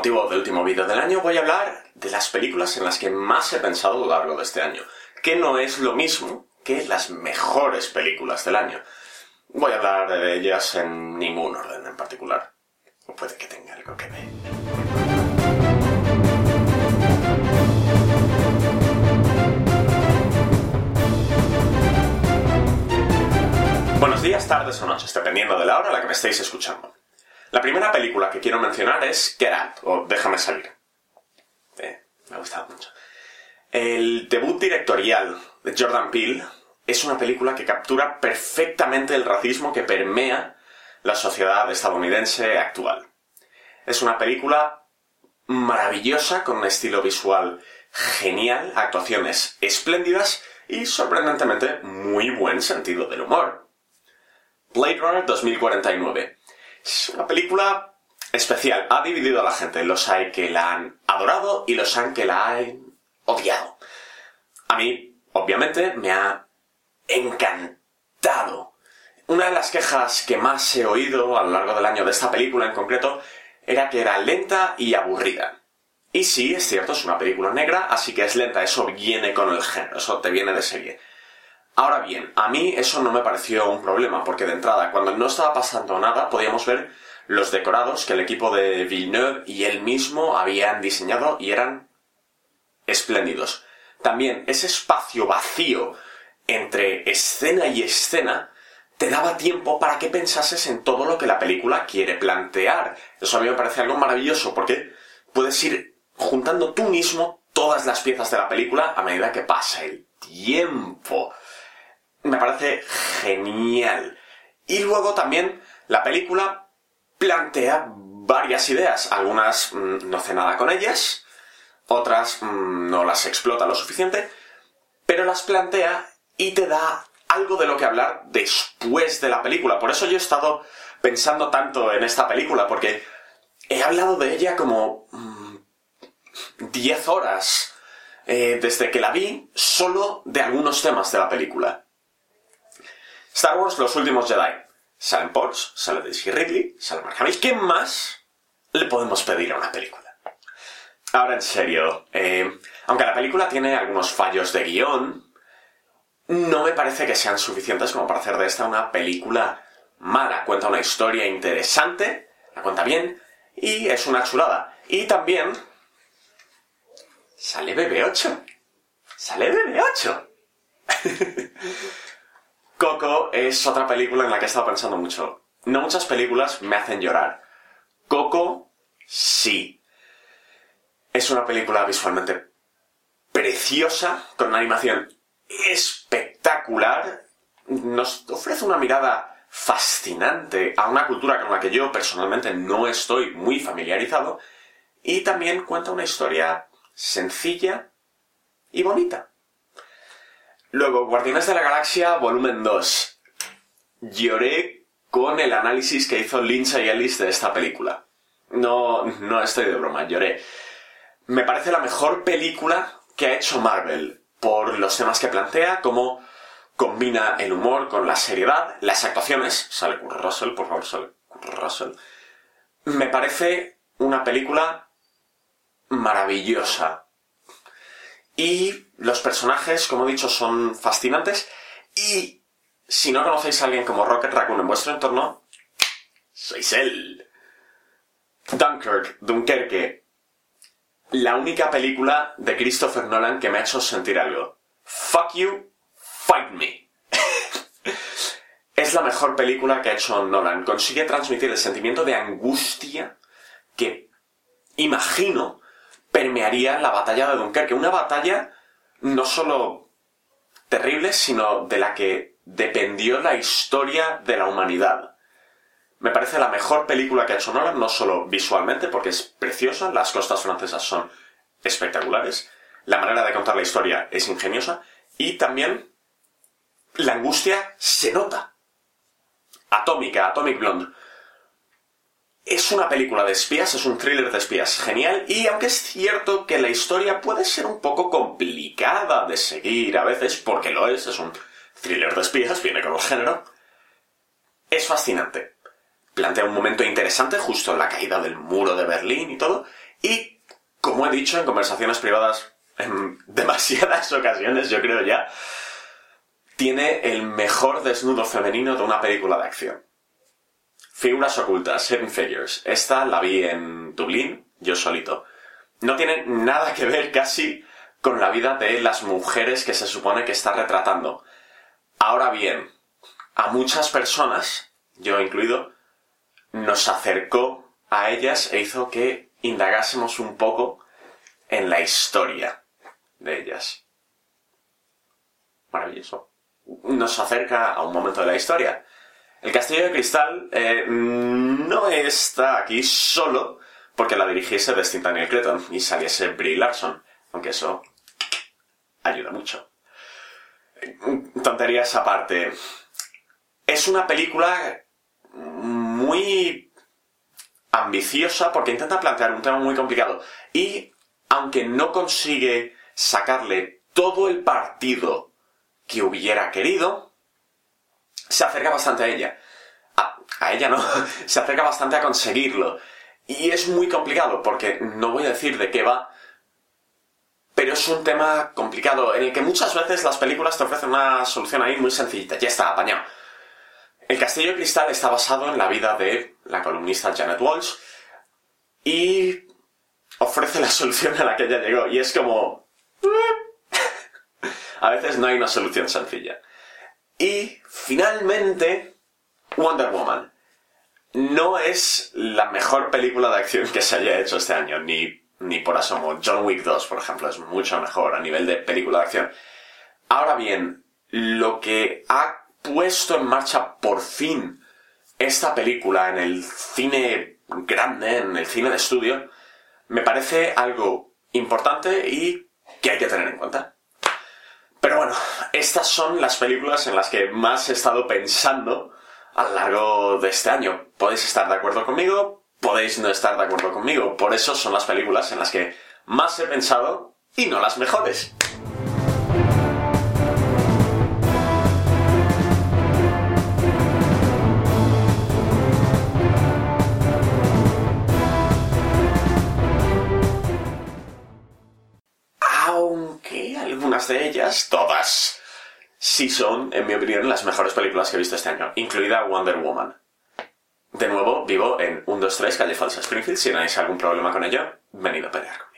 motivo del último vídeo del año, voy a hablar de las películas en las que más he pensado a lo largo de este año, que no es lo mismo que las mejores películas del año. Voy a hablar de ellas en ningún orden en particular. O puede que tenga algo que ver. Buenos días, tardes o noches, dependiendo de la hora a la que me estéis escuchando. La primera película que quiero mencionar es Get Out, o Déjame salir. Eh, me ha gustado mucho. El debut directorial de Jordan Peele es una película que captura perfectamente el racismo que permea la sociedad estadounidense actual. Es una película maravillosa, con un estilo visual genial, actuaciones espléndidas y sorprendentemente muy buen sentido del humor. Blade Runner 2049. Es una película especial. Ha dividido a la gente. Los hay que la han adorado y los hay que la han odiado. A mí, obviamente, me ha encantado. Una de las quejas que más he oído a lo largo del año de esta película en concreto era que era lenta y aburrida. Y sí, es cierto, es una película negra, así que es lenta, eso viene con el género, eso te viene de serie. Ahora bien, a mí eso no me pareció un problema, porque de entrada, cuando no estaba pasando nada, podíamos ver los decorados que el equipo de Villeneuve y él mismo habían diseñado y eran espléndidos. También ese espacio vacío entre escena y escena te daba tiempo para que pensases en todo lo que la película quiere plantear. Eso a mí me parece algo maravilloso porque puedes ir juntando tú mismo todas las piezas de la película a medida que pasa el tiempo. Me parece genial. Y luego también la película plantea varias ideas. Algunas mm, no hace nada con ellas, otras mm, no las explota lo suficiente, pero las plantea y te da algo de lo que hablar después de la película. Por eso yo he estado pensando tanto en esta película, porque he hablado de ella como 10 mm, horas eh, desde que la vi, solo de algunos temas de la película. Star Wars Los Últimos Jedi. Salen Potts, sale Daisy Ridley, sale Mark. ¿Qué más le podemos pedir a una película? Ahora en serio, eh, aunque la película tiene algunos fallos de guion, no me parece que sean suficientes como para hacer de esta una película mala. Cuenta una historia interesante, la cuenta bien y es una chulada. Y también sale BB8. Sale BB8. Coco es otra película en la que he estado pensando mucho. No muchas películas me hacen llorar. Coco, sí. Es una película visualmente preciosa, con una animación espectacular, nos ofrece una mirada fascinante a una cultura con la que yo personalmente no estoy muy familiarizado y también cuenta una historia sencilla y bonita. Luego, Guardianes de la Galaxia, volumen 2. Lloré con el análisis que hizo Lindsay Ellis de esta película. No, no estoy de broma, lloré. Me parece la mejor película que ha hecho Marvel por los temas que plantea, cómo combina el humor con la seriedad, las actuaciones, sale Kurt Russell, por favor, sale Kurt Russell. Me parece una película maravillosa. Y los personajes, como he dicho, son fascinantes. Y si no conocéis a alguien como Rocket Raccoon en vuestro entorno, sois él. Dunkirk, Dunkerque, la única película de Christopher Nolan que me ha hecho sentir algo. Fuck you, fight me. es la mejor película que ha hecho Nolan. Consigue transmitir el sentimiento de angustia que imagino permearía la batalla de Dunkerque. Una batalla no solo terrible, sino de la que dependió la historia de la humanidad. Me parece la mejor película que ha hecho Nolan, no solo visualmente, porque es preciosa, las costas francesas son espectaculares, la manera de contar la historia es ingeniosa y también la angustia se nota. Atómica, Atomic Blonde. Es una película de espías, es un thriller de espías genial y aunque es cierto que la historia puede ser un poco complicada de seguir a veces, porque lo es, es un thriller de espías, viene con el género, es fascinante plantea un momento interesante justo en la caída del muro de Berlín y todo. Y, como he dicho en conversaciones privadas en demasiadas ocasiones, yo creo ya, tiene el mejor desnudo femenino de una película de acción. Figuras ocultas, Seven Figures. Esta la vi en Dublín, yo solito. No tiene nada que ver casi con la vida de las mujeres que se supone que está retratando. Ahora bien, a muchas personas, yo incluido, nos acercó a ellas e hizo que indagásemos un poco en la historia de ellas. Maravilloso nos acerca a un momento de la historia. El Castillo de Cristal eh, no está aquí solo porque la dirigiese Destin Daniel Cretton y saliese Brie Larson, aunque eso ayuda mucho. Tonterías aparte. Es una película muy ambiciosa porque intenta plantear un tema muy complicado y aunque no consigue sacarle todo el partido que hubiera querido, se acerca bastante a ella. A, ella no, se acerca bastante a conseguirlo. Y es muy complicado porque no voy a decir de qué va, pero es un tema complicado en el que muchas veces las películas te ofrecen una solución ahí muy sencillita. Ya está, apañado. El Castillo de Cristal está basado en la vida de la columnista Janet Walsh y ofrece la solución a la que ella llegó. Y es como... A veces no hay una solución sencilla. Y finalmente, Wonder Woman. No es la mejor película de acción que se haya hecho este año, ni, ni por asomo. John Wick 2, por ejemplo, es mucho mejor a nivel de película de acción. Ahora bien, lo que ha puesto en marcha por fin esta película en el cine grande, en el cine de estudio, me parece algo importante y que hay que tener en cuenta. Pero bueno, estas son las películas en las que más he estado pensando a lo largo de este año. Podéis estar de acuerdo conmigo, podéis no estar de acuerdo conmigo. Por eso son las películas en las que más he pensado y no las mejores. de ellas, todas, sí son, en mi opinión, las mejores películas que he visto este año, incluida Wonder Woman. De nuevo, vivo en 123 Calle Falsa Springfield. Si tenéis algún problema con ello, venido a pelear